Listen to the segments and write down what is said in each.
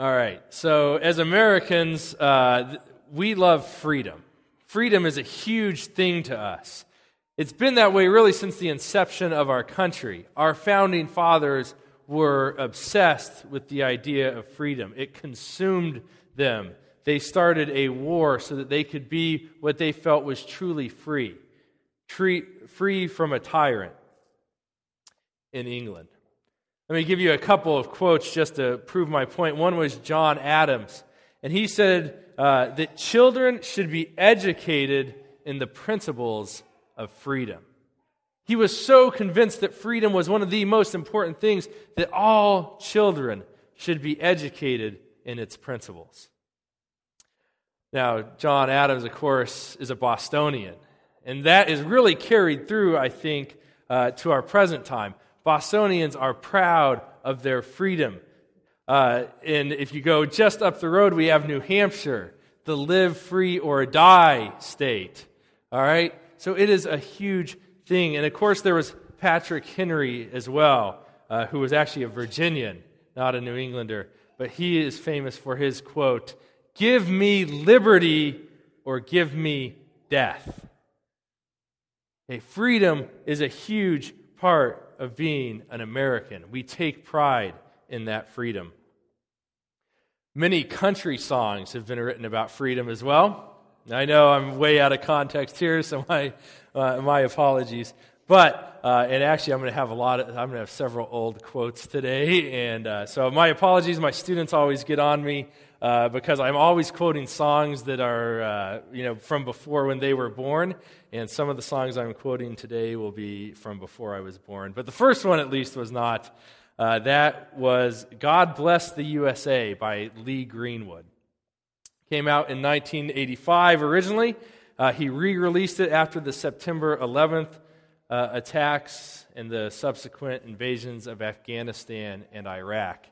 All right. So, as Americans, uh, we love freedom. Freedom is a huge thing to us. It's been that way really since the inception of our country. Our founding fathers were obsessed with the idea of freedom, it consumed them. They started a war so that they could be what they felt was truly free, free from a tyrant in England. Let me give you a couple of quotes just to prove my point. One was John Adams, and he said uh, that children should be educated in the principles of freedom. He was so convinced that freedom was one of the most important things that all children should be educated in its principles. Now, John Adams, of course, is a Bostonian, and that is really carried through, I think, uh, to our present time. Bostonians are proud of their freedom. Uh, and if you go just up the road, we have New Hampshire, the live free or die state. All right? So it is a huge thing. And of course, there was Patrick Henry as well, uh, who was actually a Virginian, not a New Englander. But he is famous for his quote Give me liberty or give me death. Okay, freedom is a huge part of being an American. We take pride in that freedom. Many country songs have been written about freedom as well. I know I'm way out of context here, so my, uh, my apologies. But, uh, and actually, I'm going to have a lot of, I'm going to have several old quotes today. And uh, so my apologies. My students always get on me uh, because I'm always quoting songs that are, uh, you know, from before when they were born. And some of the songs I'm quoting today will be from before I was born. But the first one, at least, was not. Uh, that was God Bless the USA by Lee Greenwood. Came out in 1985 originally. Uh, he re released it after the September 11th uh, attacks and the subsequent invasions of Afghanistan and Iraq.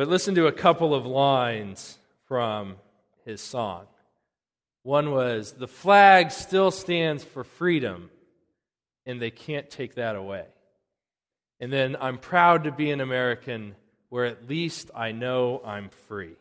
But listen to a couple of lines from his song. One was, The flag still stands for freedom, and they can't take that away. And then, I'm proud to be an American where at least I know I'm free.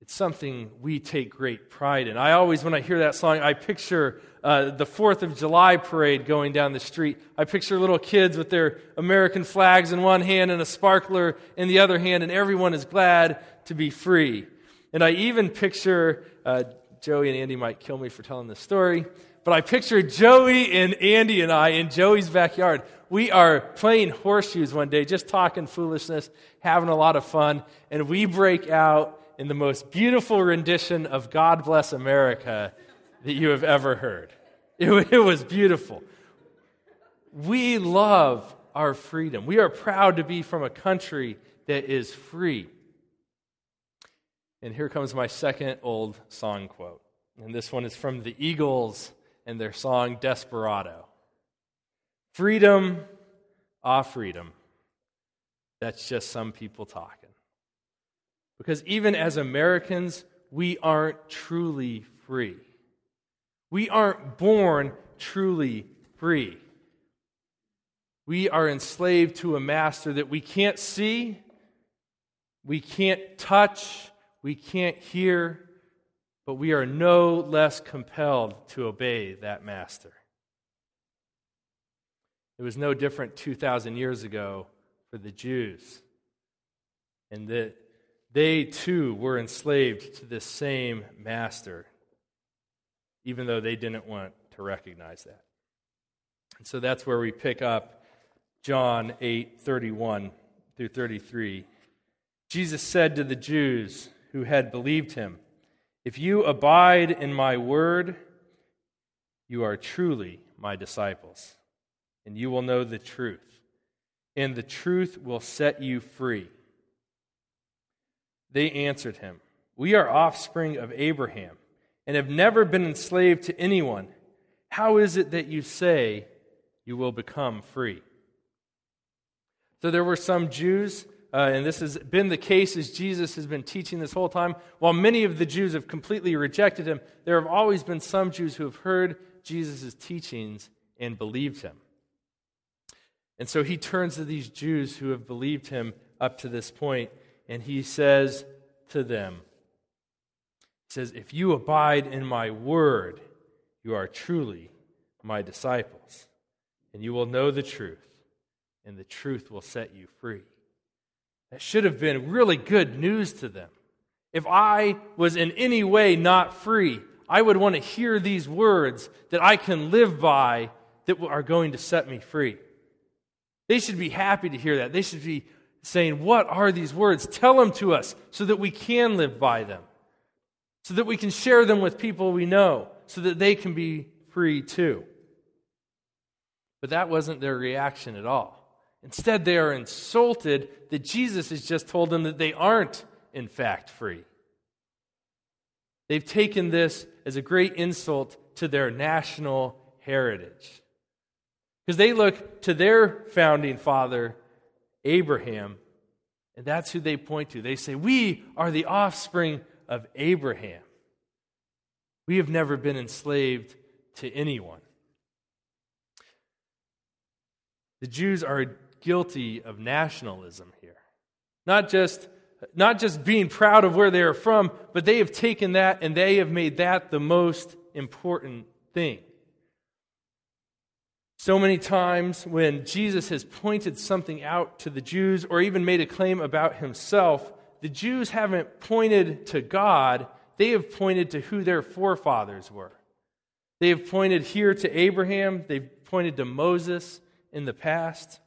It's something we take great pride in. I always, when I hear that song, I picture uh, the Fourth of July parade going down the street. I picture little kids with their American flags in one hand and a sparkler in the other hand, and everyone is glad to be free. And I even picture uh, Joey and Andy might kill me for telling this story, but I picture Joey and Andy and I in Joey's backyard. We are playing horseshoes one day, just talking foolishness, having a lot of fun, and we break out in the most beautiful rendition of God Bless America that you have ever heard. It, it was beautiful. We love our freedom. We are proud to be from a country that is free. And here comes my second old song quote. And this one is from the Eagles and their song Desperado. Freedom, ah, freedom. That's just some people talking. Because even as Americans, we aren't truly free. We aren't born truly free. We are enslaved to a master that we can't see, we can't touch, we can't hear, but we are no less compelled to obey that master. It was no different 2,000 years ago for the Jews. And that they too were enslaved to this same master, even though they didn't want to recognize that. And so that's where we pick up John 8 31 through 33. Jesus said to the Jews who had believed him, If you abide in my word, you are truly my disciples, and you will know the truth, and the truth will set you free. They answered him, We are offspring of Abraham and have never been enslaved to anyone. How is it that you say you will become free? So there were some Jews, uh, and this has been the case as Jesus has been teaching this whole time. While many of the Jews have completely rejected him, there have always been some Jews who have heard Jesus' teachings and believed him. And so he turns to these Jews who have believed him up to this point, and he says to them, He says, If you abide in my word, you are truly my disciples, and you will know the truth, and the truth will set you free. That should have been really good news to them. If I was in any way not free, I would want to hear these words that I can live by that are going to set me free. They should be happy to hear that. They should be saying, What are these words? Tell them to us so that we can live by them, so that we can share them with people we know, so that they can be free too. But that wasn't their reaction at all. Instead, they are insulted that Jesus has just told them that they aren't, in fact, free. They've taken this as a great insult to their national heritage. Because they look to their founding father, Abraham, and that's who they point to. They say, We are the offspring of Abraham. We have never been enslaved to anyone. The Jews are guilty of nationalism here. Not just, not just being proud of where they are from, but they have taken that and they have made that the most important thing. So many times when Jesus has pointed something out to the Jews or even made a claim about himself, the Jews haven't pointed to God, they have pointed to who their forefathers were. They have pointed here to Abraham, they've pointed to Moses in the past.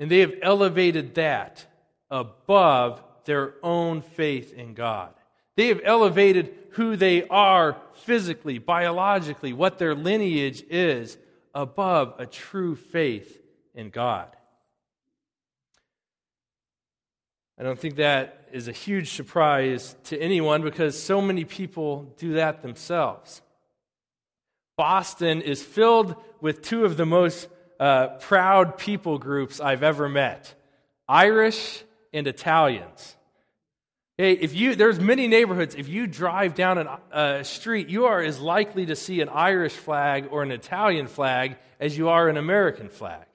And they have elevated that above their own faith in God. They have elevated who they are physically, biologically, what their lineage is, above a true faith in God. I don't think that is a huge surprise to anyone because so many people do that themselves. Boston is filled with two of the most uh, proud people groups I've ever met Irish and Italians. Hey, if you there's many neighborhoods. If you drive down a uh, street, you are as likely to see an Irish flag or an Italian flag as you are an American flag.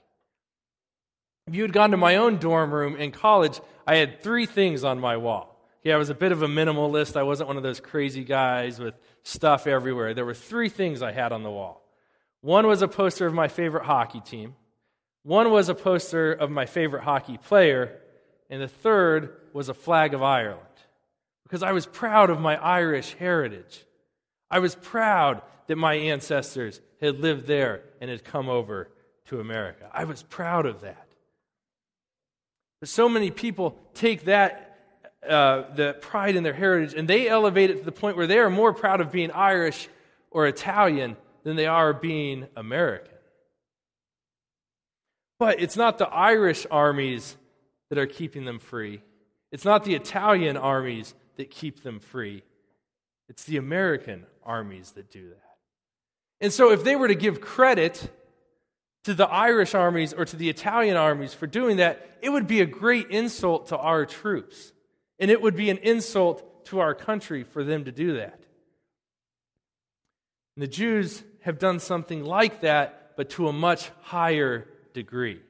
If you had gone to my own dorm room in college, I had three things on my wall. Yeah, I was a bit of a minimalist. I wasn't one of those crazy guys with stuff everywhere. There were three things I had on the wall. One was a poster of my favorite hockey team. One was a poster of my favorite hockey player. And the third was a flag of Ireland because I was proud of my Irish heritage. I was proud that my ancestors had lived there and had come over to America. I was proud of that. But so many people take that, uh, the pride in their heritage, and they elevate it to the point where they are more proud of being Irish or Italian than they are being American. But it's not the Irish armies that are keeping them free. It's not the Italian armies that keep them free. It's the American armies that do that. And so, if they were to give credit to the Irish armies or to the Italian armies for doing that, it would be a great insult to our troops. And it would be an insult to our country for them to do that. And the Jews have done something like that, but to a much higher degree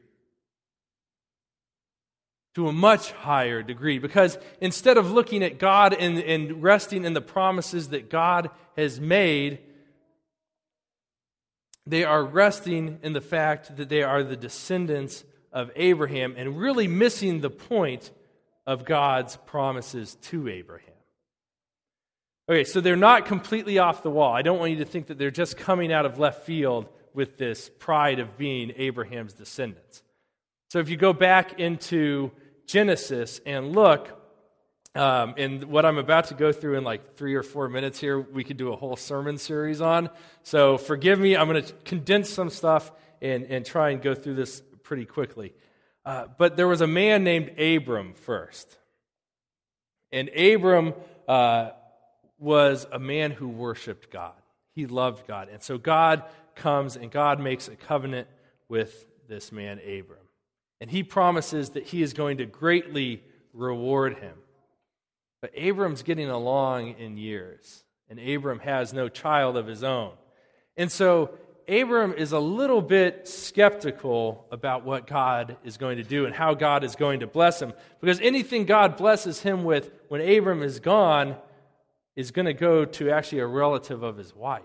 to a much higher degree. Because instead of looking at God and, and resting in the promises that God has made, they are resting in the fact that they are the descendants of Abraham and really missing the point of God's promises to Abraham. Okay, so they're not completely off the wall. I don't want you to think that they're just coming out of left field with this pride of being Abraham's descendants. So if you go back into Genesis and look, um, and what I'm about to go through in like three or four minutes here, we could do a whole sermon series on. So forgive me, I'm going to condense some stuff and, and try and go through this pretty quickly. Uh, but there was a man named Abram first. And Abram uh, was a man who worshiped God. He loved God. And so God comes and God makes a covenant with this man, Abram and he promises that he is going to greatly reward him. But Abram's getting along in years, and Abram has no child of his own. And so Abram is a little bit skeptical about what God is going to do and how God is going to bless him. Because anything God blesses him with when Abram is gone is going to go to actually a relative of his wife.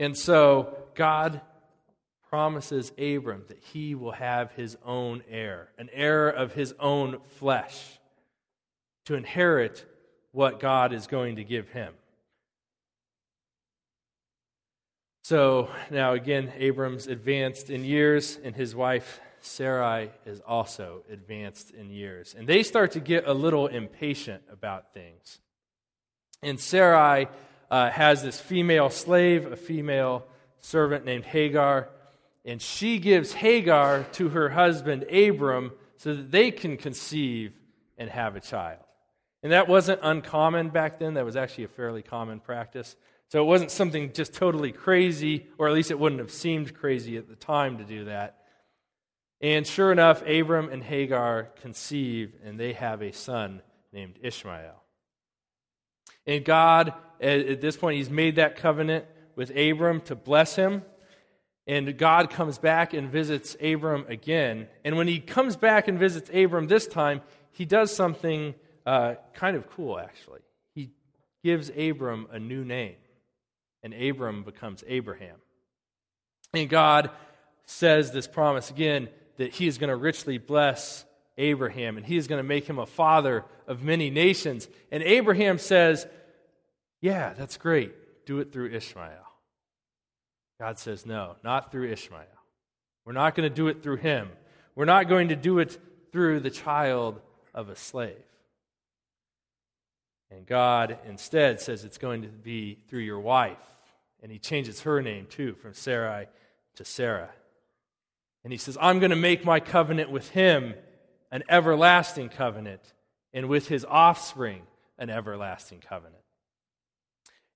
And so God promises Abram that he will have his own heir, an heir of his own flesh, to inherit what God is going to give him. So now again, Abram's advanced in years, and his wife Sarai is also advanced in years. And they start to get a little impatient about things. And Sarai uh, has this female slave, a female servant named Hagar, and she gives Hagar to her husband Abram so that they can conceive and have a child. And that wasn't uncommon back then, that was actually a fairly common practice. So it wasn't something just totally crazy, or at least it wouldn't have seemed crazy at the time to do that. And sure enough, Abram and Hagar conceive, and they have a son named Ishmael. And God, at this point, He's made that covenant with Abram to bless him. And God comes back and visits Abram again. And when He comes back and visits Abram this time, He does something uh, kind of cool, actually. He gives Abram a new name and Abram becomes Abraham. And God says this promise again that he is going to richly bless Abraham and he is going to make him a father of many nations. And Abraham says, Yeah, that's great. Do it through Ishmael. God says, No, not through Ishmael. We're not going to do it through him. We're not going to do it through the child of a slave. And God instead says it's going to be through your wife. And he changes her name too, from Sarai to Sarah. And he says, I'm going to make my covenant with him an everlasting covenant, and with his offspring an everlasting covenant.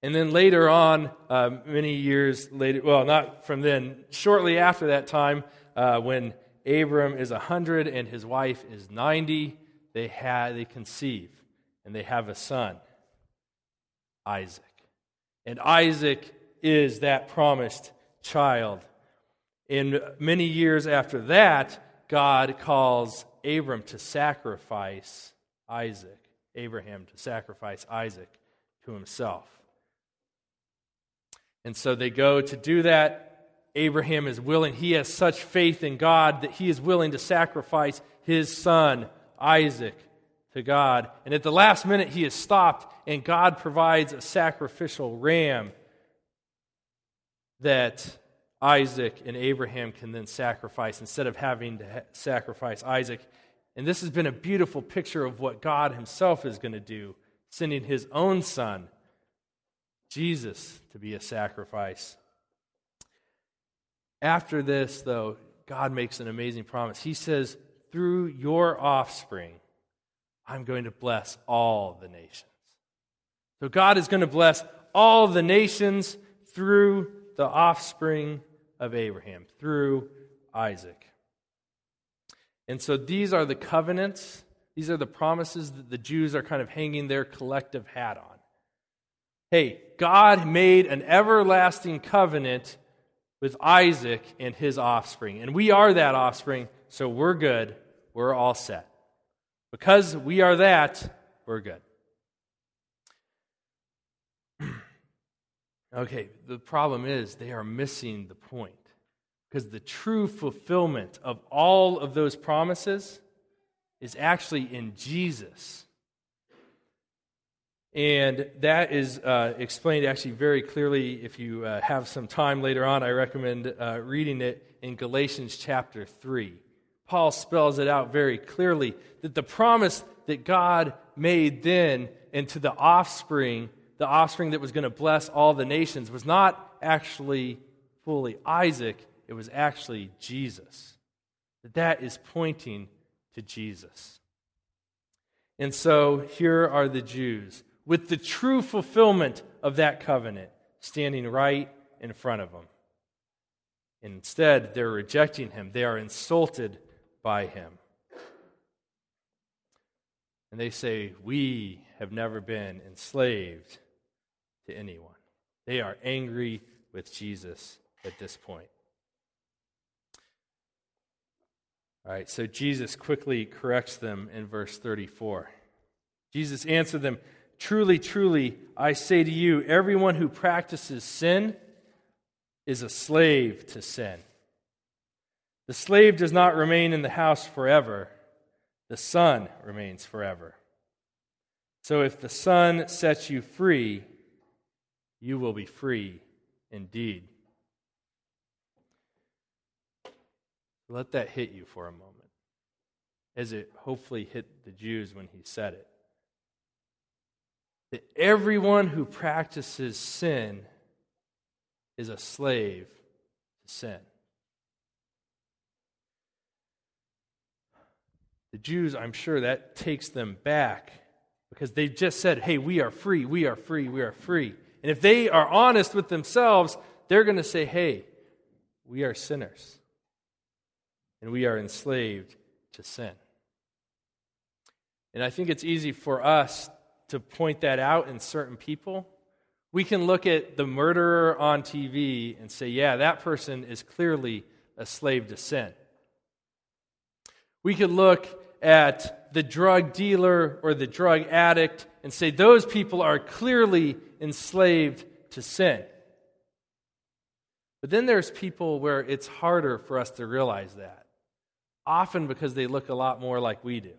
And then later on, uh, many years later, well, not from then, shortly after that time, uh, when Abram is 100 and his wife is 90, they, had, they conceive and they have a son, Isaac. And Isaac is that promised child. And many years after that, God calls Abram to sacrifice Isaac, Abraham to sacrifice Isaac to himself. And so they go to do that. Abraham is willing, he has such faith in God that he is willing to sacrifice his son, Isaac, to God. And at the last minute, he is stopped, and God provides a sacrificial ram that Isaac and Abraham can then sacrifice instead of having to sacrifice Isaac. And this has been a beautiful picture of what God Himself is going to do, sending His own Son, Jesus, to be a sacrifice. After this, though, God makes an amazing promise. He says, Through your offspring, I'm going to bless all the nations. So God is going to bless all the nations through the offspring of Abraham, through Isaac. And so these are the covenants, these are the promises that the Jews are kind of hanging their collective hat on. Hey, God made an everlasting covenant with Isaac and his offspring. And we are that offspring, so we're good. We're all set. Because we are that, we're good. Okay, the problem is they are missing the point. Because the true fulfillment of all of those promises is actually in Jesus. And that is uh, explained actually very clearly. If you uh, have some time later on, I recommend uh, reading it in Galatians chapter 3. Paul spells it out very clearly that the promise that God made then and to the offspring the offspring that was going to bless all the nations was not actually fully Isaac, it was actually Jesus. That that is pointing to Jesus. And so here are the Jews with the true fulfillment of that covenant standing right in front of them. Instead, they're rejecting him. They are insulted by him. And they say, We have never been enslaved to anyone. They are angry with Jesus at this point. All right, so Jesus quickly corrects them in verse 34. Jesus answered them, Truly, truly, I say to you, everyone who practices sin is a slave to sin. The slave does not remain in the house forever, the son remains forever. So if the son sets you free, you will be free indeed. Let that hit you for a moment, as it hopefully hit the Jews when he said it. That everyone who practices sin is a slave to sin. The Jews, I'm sure that takes them back because they just said, hey, we are free, we are free, we are free. And if they are honest with themselves, they're going to say, hey, we are sinners and we are enslaved to sin. And I think it's easy for us to point that out in certain people. We can look at the murderer on TV and say, yeah, that person is clearly a slave to sin. We could look at the drug dealer or the drug addict and say, those people are clearly enslaved to sin. But then there's people where it's harder for us to realize that, often because they look a lot more like we do.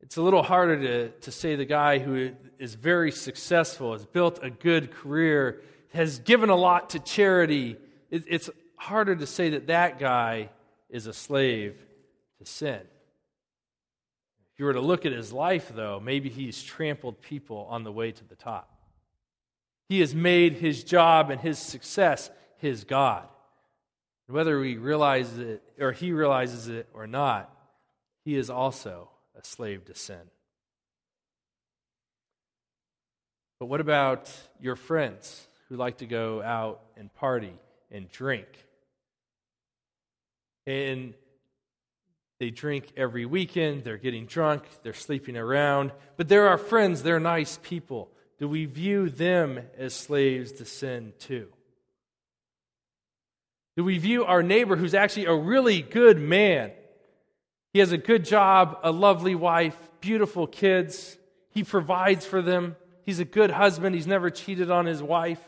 It's a little harder to, to say the guy who is very successful, has built a good career, has given a lot to charity. It, it's harder to say that that guy is a slave to sin. If you were to look at his life, though, maybe he's trampled people on the way to the top. He has made his job and his success his God. Whether he realizes it or he realizes it or not, he is also a slave to sin. But what about your friends who like to go out and party and drink? And they drink every weekend, they're getting drunk, they're sleeping around. But they're our friends, they're nice people. Do we view them as slaves to sin too? Do we view our neighbor who's actually a really good man he has a good job, a lovely wife, beautiful kids. He provides for them. He's a good husband. He's never cheated on his wife.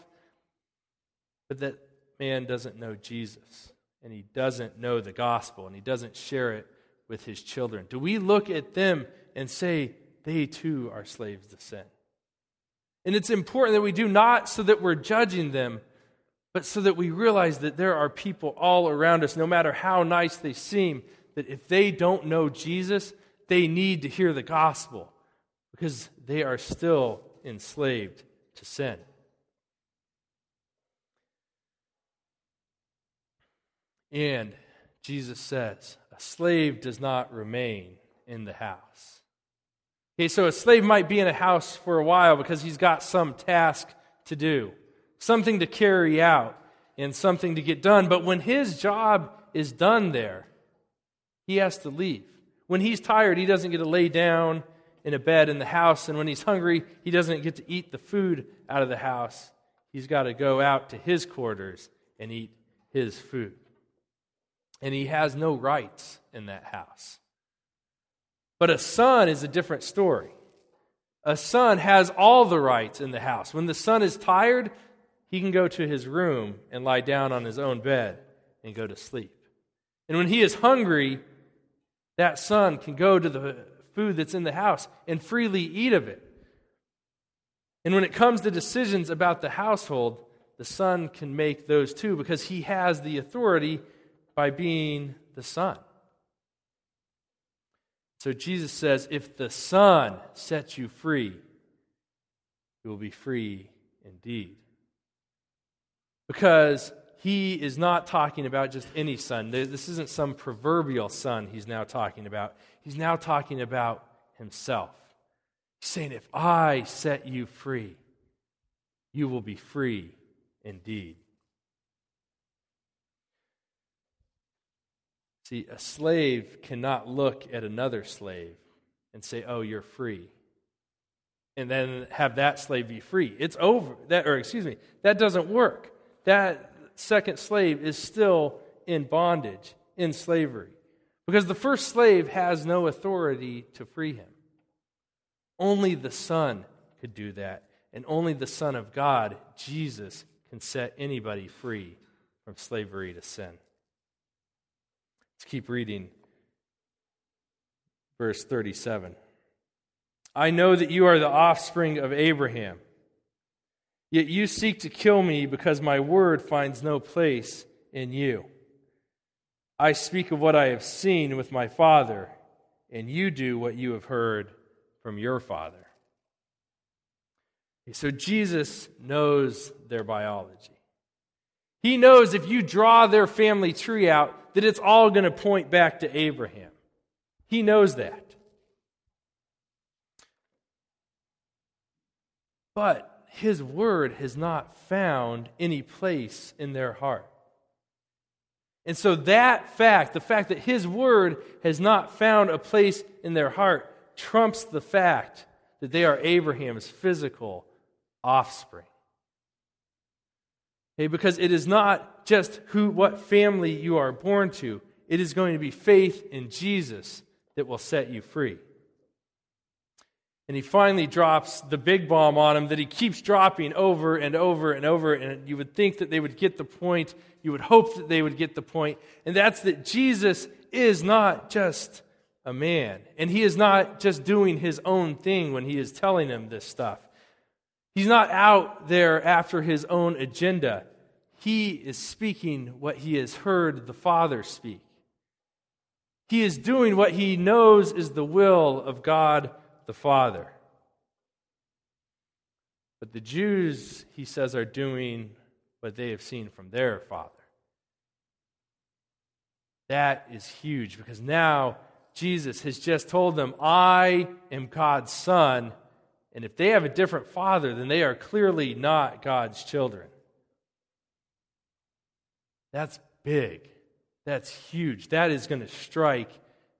But that man doesn't know Jesus, and he doesn't know the gospel, and he doesn't share it with his children. Do we look at them and say, they too are slaves to sin? And it's important that we do not so that we're judging them, but so that we realize that there are people all around us, no matter how nice they seem, that if they don't know Jesus, they need to hear the gospel because they are still enslaved to sin. And Jesus says, a slave does not remain in the house. Okay, so a slave might be in a house for a while because he's got some task to do, something to carry out, and something to get done. But when his job is done there, he has to leave. When he's tired, he doesn't get to lay down in a bed in the house. And when he's hungry, he doesn't get to eat the food out of the house. He's got to go out to his quarters and eat his food. And he has no rights in that house. But a son is a different story. A son has all the rights in the house. When the son is tired, he can go to his room and lie down on his own bed and go to sleep. And when he is hungry, that son can go to the food that's in the house and freely eat of it. And when it comes to decisions about the household, the son can make those too because he has the authority by being the son. So Jesus says, if the son sets you free, you will be free indeed. Because he is not talking about just any son. This isn't some proverbial son he's now talking about. He's now talking about himself. He's saying, If I set you free, you will be free indeed. See, a slave cannot look at another slave and say, Oh, you're free. and then have that slave be free. It's over. That, or excuse me, that doesn't work. That second slave is still in bondage, in slavery. Because the first slave has no authority to free him. Only the Son could do that. And only the Son of God, Jesus, can set anybody free from slavery to sin. Let's keep reading. Verse 37. I know that you are the offspring of Abraham. Yet you seek to kill me because my word finds no place in you. I speak of what I have seen with my father, and you do what you have heard from your father. So Jesus knows their biology. He knows if you draw their family tree out, that it's all going to point back to Abraham. He knows that. But his word has not found any place in their heart. And so, that fact, the fact that his word has not found a place in their heart, trumps the fact that they are Abraham's physical offspring. Okay, because it is not just who, what family you are born to, it is going to be faith in Jesus that will set you free. And he finally drops the big bomb on him that he keeps dropping over and over and over. And you would think that they would get the point. You would hope that they would get the point. And that's that Jesus is not just a man. And he is not just doing his own thing when he is telling them this stuff. He's not out there after his own agenda. He is speaking what he has heard the Father speak. He is doing what he knows is the will of God the Father. But the Jews, he says, are doing what they have seen from their Father. That is huge because now Jesus has just told them, I am God's Son. And if they have a different Father, then they are clearly not God's children. That's big. That's huge. That is going to strike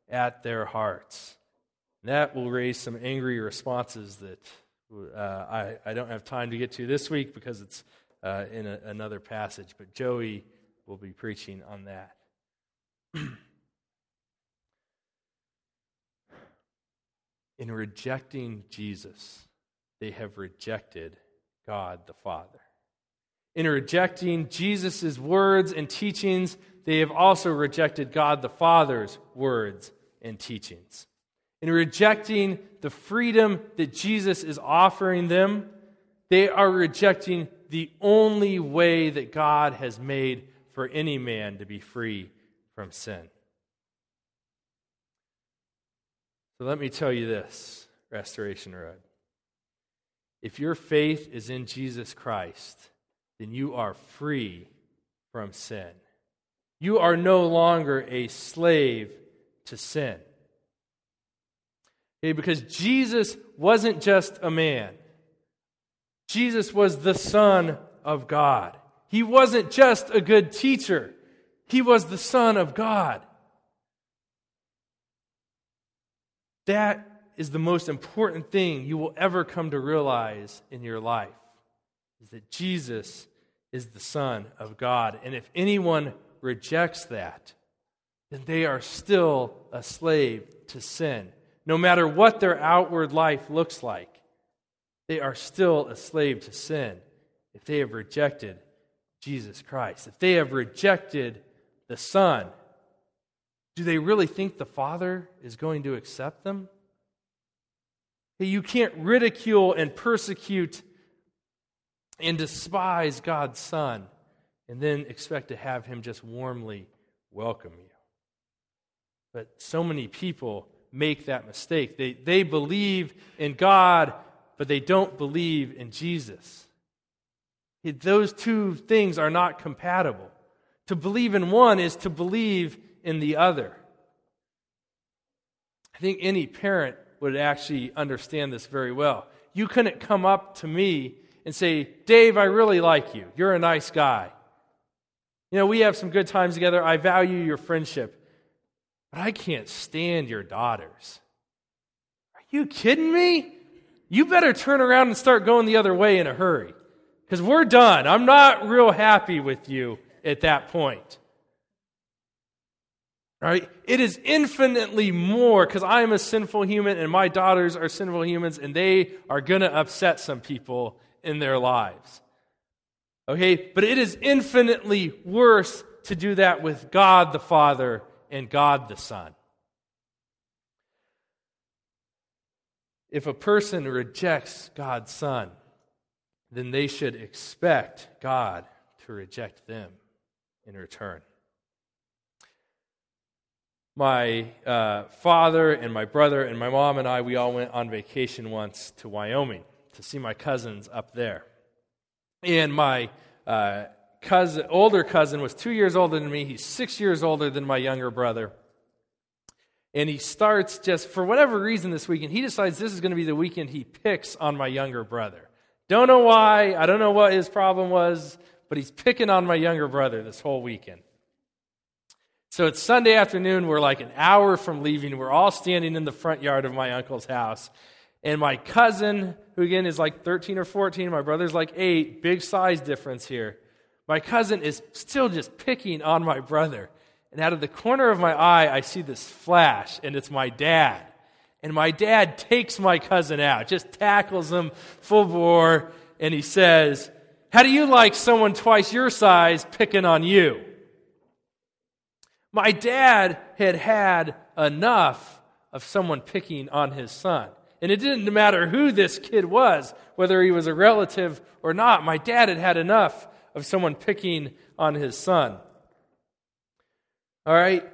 at their hearts. That will raise some angry responses that uh, I, I don't have time to get to this week because it's uh, in a, another passage, but Joey will be preaching on that. in rejecting Jesus, they have rejected God the Father. In rejecting Jesus' words and teachings, they have also rejected God the Father's words and teachings in rejecting the freedom that Jesus is offering them, they are rejecting the only way that God has made for any man to be free from sin. So let me tell you this, Restoration Road. If your faith is in Jesus Christ, then you are free from sin. You are no longer a slave to sin. Okay, because Jesus wasn't just a man, Jesus was the Son of God. He wasn't just a good teacher, he was the Son of God. That is the most important thing you will ever come to realize in your life is that Jesus is the Son of God. And if anyone rejects that, then they are still a slave to sin no matter what their outward life looks like, they are still a slave to sin if they have rejected Jesus Christ. If they have rejected the Son, do they really think the Father is going to accept them? You can't ridicule and persecute and despise God's Son and then expect to have Him just warmly welcome you. But so many people make that mistake. They, they believe in God, but they don't believe in Jesus. Those two things are not compatible. To believe in one is to believe in the other. I think any parent would actually understand this very well. You couldn't come up to me and say, Dave, I really like you. You're a nice guy. You know, we have some good times together. I value your friendship. But I can't stand your daughters. Are you kidding me? you better turn around and start going the other way in a hurry. Because we're done. I'm not real happy with you at that point. Right? It is infinitely more because I am a sinful human and my daughters are sinful humans and they are going to upset some people in their lives. Okay? But it is infinitely worse to do that with God the Father and God the Son. If a person rejects God's Son, then they should expect God to reject them in return. My uh, father and my brother and my mom and I, we all went on vacation once to Wyoming to see my cousins up there. And my uh, cousin, older cousin was two years older than me. He's six years older than my younger brother. And he starts just, for whatever reason this weekend, he decides this is going to be the weekend he picks on my younger brother. Don't know why. I don't know what his problem was, but he's picking on my younger brother this whole weekend. So it's Sunday afternoon. We're like an hour from leaving. We're all standing in the front yard of my uncle's house. And my cousin, who again is like 13 or 14, my brother's like 8, big size difference here. My cousin is still just picking on my brother. And out of the corner of my eye, I see this flash, and it's my dad. And my dad takes my cousin out, just tackles him full bore, and he says, How do you like someone twice your size picking on you? My dad had had enough of someone picking on his son. And it didn't matter who this kid was, whether he was a relative or not. My dad had had enough of someone picking on his son. All right?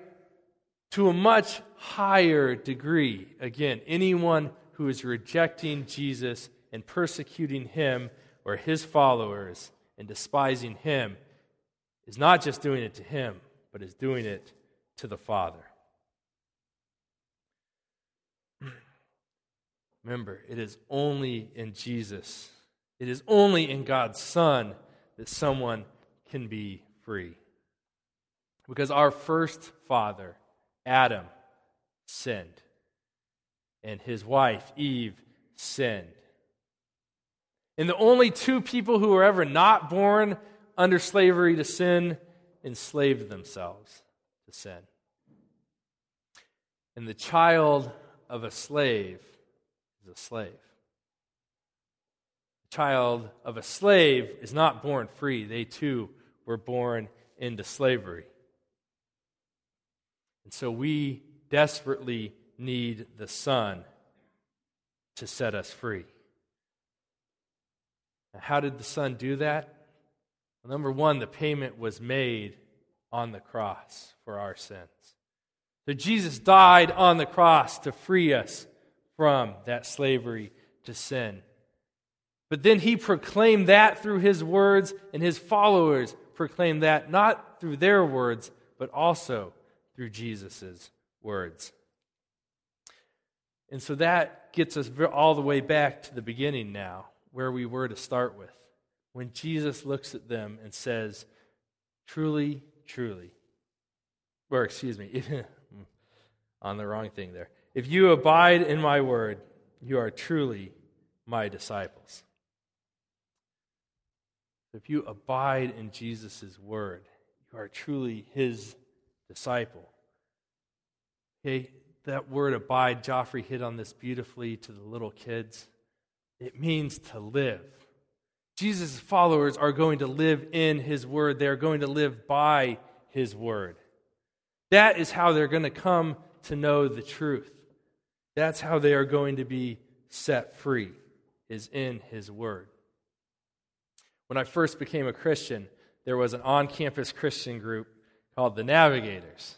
To a much higher degree, again, anyone who is rejecting Jesus and persecuting him or his followers and despising him is not just doing it to him, but is doing it to the Father. Remember, it is only in Jesus, it is only in God's Son that someone can be free. Because our first father, Adam, sinned, and his wife, Eve, sinned. And the only two people who were ever not born under slavery to sin enslaved themselves to sin. And the child of a slave is a slave. The child of a slave is not born free, they too were born into slavery. And so we desperately need the Son to set us free. Now, how did the Son do that? Well, number one, the payment was made on the cross for our sins. So Jesus died on the cross to free us from that slavery to sin. But then he proclaimed that through his words, and his followers proclaimed that not through their words, but also through Jesus' words. And so that gets us all the way back to the beginning now, where we were to start with. When Jesus looks at them and says, Truly, truly, or excuse me, on the wrong thing there. If you abide in my word, you are truly my disciples. If you abide in Jesus' word, you are truly his disciple. Okay, that word abide, Joffrey hit on this beautifully to the little kids. It means to live. Jesus' followers are going to live in his word, they are going to live by his word. That is how they're going to come to know the truth. That's how they are going to be set free, is in His Word. When I first became a Christian, there was an on campus Christian group called the Navigators.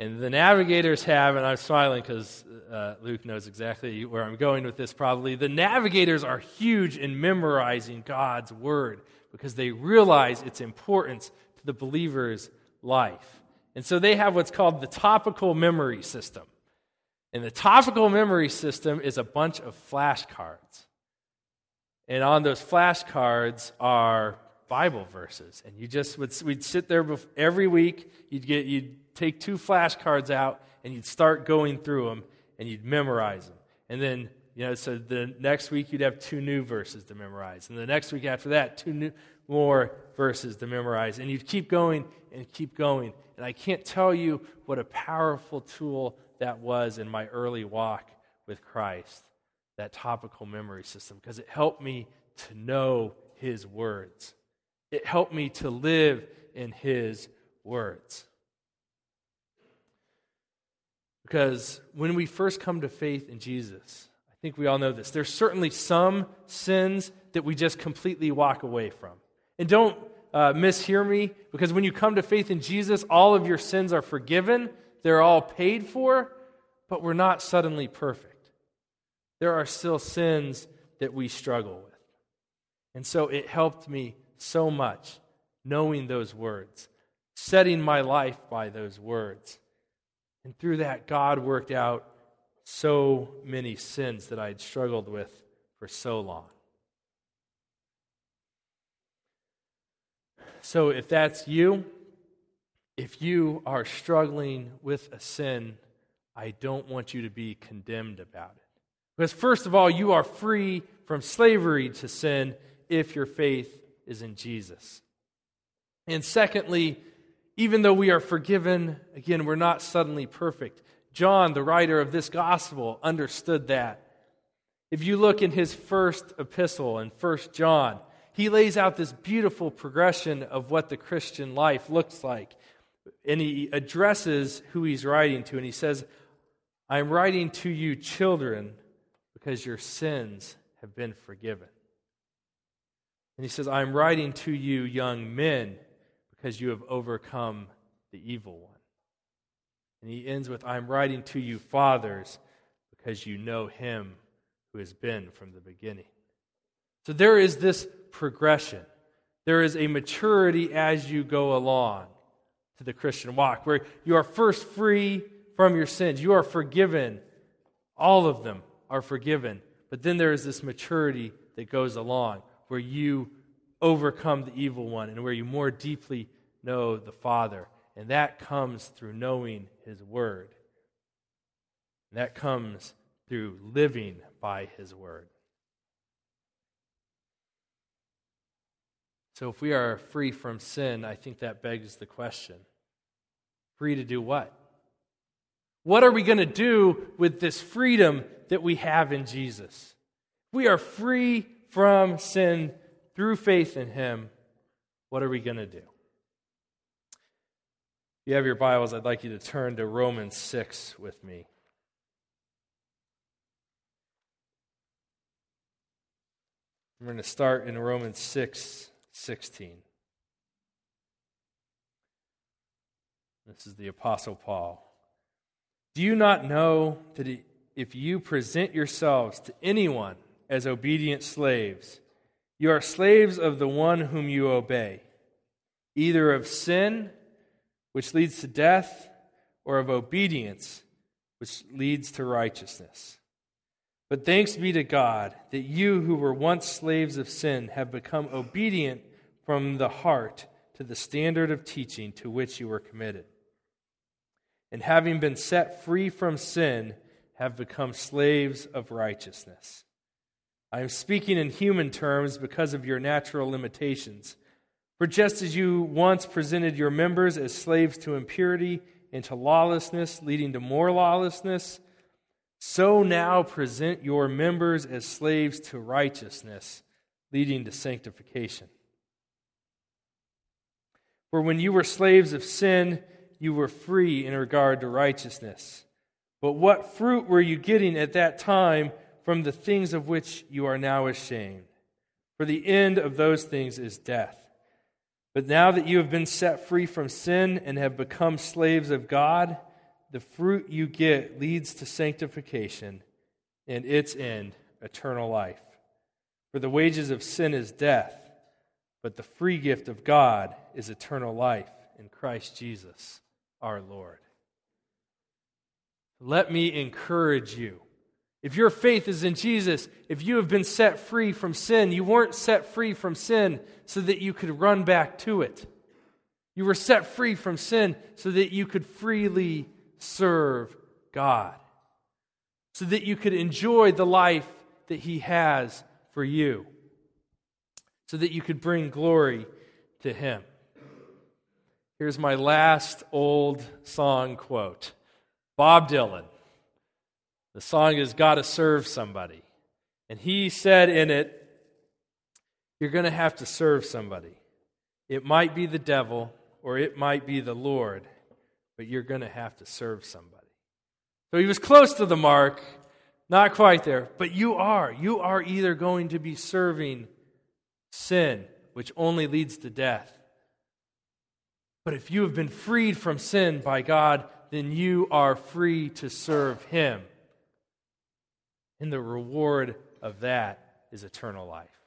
And the Navigators have, and I'm smiling because uh, Luke knows exactly where I'm going with this probably. The Navigators are huge in memorizing God's Word because they realize its importance to the believer's life. And so they have what's called the topical memory system. And the topical memory system is a bunch of flashcards. And on those flashcards are Bible verses. And you just would we'd sit there every week, you'd get you'd take two flashcards out and you'd start going through them and you'd memorize them. And then You know, so the next week you'd have two new verses to memorize. And the next week after that, two new, more verses to memorize. And you'd keep going and keep going. And I can't tell you what a powerful tool that was in my early walk with Christ, that topical memory system, because it helped me to know His words. It helped me to live in His words. Because when we first come to faith in Jesus, I think we all know this, there's certainly some sins that we just completely walk away from. And don't uh, mishear me, because when you come to faith in Jesus, all of your sins are forgiven, they're all paid for, but we're not suddenly perfect. There are still sins that we struggle with. And so it helped me so much knowing those words, setting my life by those words. And through that, God worked out so many sins that I had struggled with for so long. So, if that's you, if you are struggling with a sin, I don't want you to be condemned about it. Because, first of all, you are free from slavery to sin if your faith is in Jesus. And secondly, even though we are forgiven, again, we're not suddenly perfect. John, the writer of this gospel, understood that. If you look in his first epistle in First John, he lays out this beautiful progression of what the Christian life looks like. And he addresses who he's writing to, and he says, I'm writing to you, children, because your sins have been forgiven. And he says, I'm writing to you, young men, because you have overcome the evil one. And he ends with, I'm writing to you, fathers, because you know him who has been from the beginning. So there is this progression. There is a maturity as you go along to the Christian walk, where you are first free from your sins. You are forgiven. All of them are forgiven. But then there is this maturity that goes along where you overcome the evil one and where you more deeply know the Father. And that comes through knowing His Word. And that comes through living by His Word. So, if we are free from sin, I think that begs the question free to do what? What are we going to do with this freedom that we have in Jesus? We are free from sin through faith in Him. What are we going to do? If you have your Bibles, I'd like you to turn to Romans 6 with me. We're going to start in Romans 6 16. This is the Apostle Paul. Do you not know that if you present yourselves to anyone as obedient slaves, you are slaves of the one whom you obey, either of sin, which leads to death, or of obedience, which leads to righteousness? But thanks be to God that you who were once slaves of sin have become obedient from the heart to the standard of teaching to which you were committed and having been set free from sin, have become slaves of righteousness. I am speaking in human terms because of your natural limitations. For just as you once presented your members as slaves to impurity and to lawlessness, leading to more lawlessness, so now present your members as slaves to righteousness, leading to sanctification. For when you were slaves of sin, you were free in regard to righteousness. But what fruit were you getting at that time from the things of which you are now ashamed? For the end of those things is death. But now that you have been set free from sin and have become slaves of God, the fruit you get leads to sanctification, and its end, eternal life. For the wages of sin is death, but the free gift of God is eternal life in Christ Jesus our Lord. Let me encourage you. If your faith is in Jesus, if you have been set free from sin, you weren't set free from sin so that you could run back to it. You were set free from sin so that you could freely serve God. so that you could enjoy the life that He has for you, so that you could bring glory to Him. Here's my last old song quote Bob Dylan. The song is Gotta Serve Somebody. And he said in it, You're going to have to serve somebody. It might be the devil or it might be the Lord, but you're going to have to serve somebody. So he was close to the mark, not quite there, but you are. You are either going to be serving sin, which only leads to death. But if you have been freed from sin by God, then you are free to serve Him. And the reward of that is eternal life.